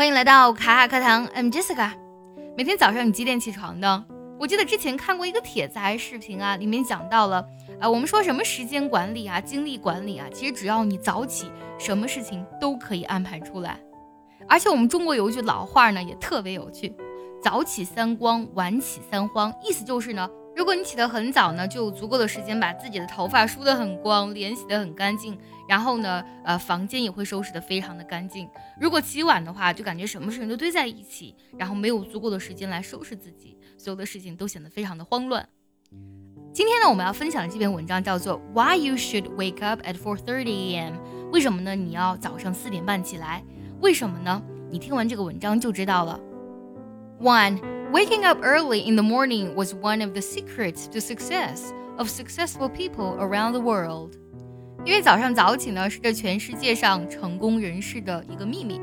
欢迎来到卡卡课堂，I'm Jessica。每天早上你几点起床呢？我记得之前看过一个帖子还是视频啊，里面讲到了啊，我们说什么时间管理啊、精力管理啊，其实只要你早起，什么事情都可以安排出来。而且我们中国有一句老话呢，也特别有趣：早起三光，晚起三荒。意思就是呢。如果你起得很早呢，就有足够的时间把自己的头发梳得很光，脸洗得很干净，然后呢，呃，房间也会收拾得非常的干净。如果起晚的话，就感觉什么事情都堆在一起，然后没有足够的时间来收拾自己，所有的事情都显得非常的慌乱。今天呢，我们要分享的这篇文章叫做 Why You Should Wake Up at 4:30 A.M. 为什么呢？你要早上四点半起来？为什么呢？你听完这个文章就知道了。One。Waking up early in the morning was one of the secrets to success of successful people around the world. 因为早上早起呢，是这全世界上成功人士的一个秘密。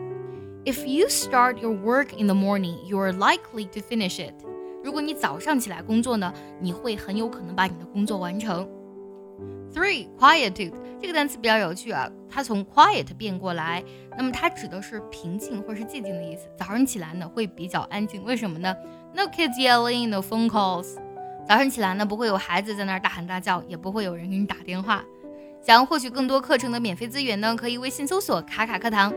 If you start your work in the morning, you are likely to finish it. 如果你早上起来工作呢，你会很有可能把你的工作完成。Three, quietude 这个单词比较有趣啊，它从 quiet 变过来，那么它指的是平静或是寂静的意思。早上起来呢会比较安静，为什么呢？No kids yelling, no phone calls。早上起来呢不会有孩子在那儿大喊大叫，也不会有人给你打电话。想要获取更多课程的免费资源呢，可以微信搜索卡卡课堂。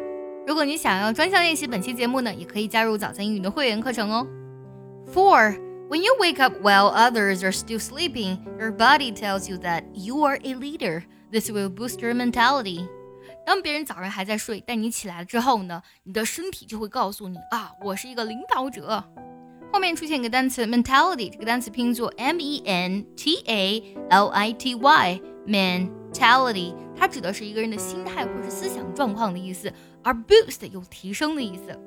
如果你想要专项练习本期节目呢，也可以加入早餐英语的会员课程哦。Four。When you wake up while others are still sleeping, your body tells you that you are a leader. This will boost your mentality. 当别人早上还在睡，但你起来了之后呢，你的身体就会告诉你啊，我是一个领导者。后面出现一个单词 mentality，这个单词拼作 m e n t a l i t y，mentality，它指的是一个人的心态或者是思想状况的意思，而 boost 有提升的意思。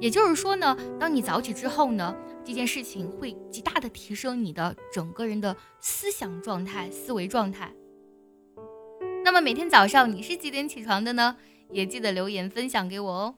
也就是说呢，当你早起之后呢。这件事情会极大的提升你的整个人的思想状态、思维状态。那么每天早上你是几点起床的呢？也记得留言分享给我哦。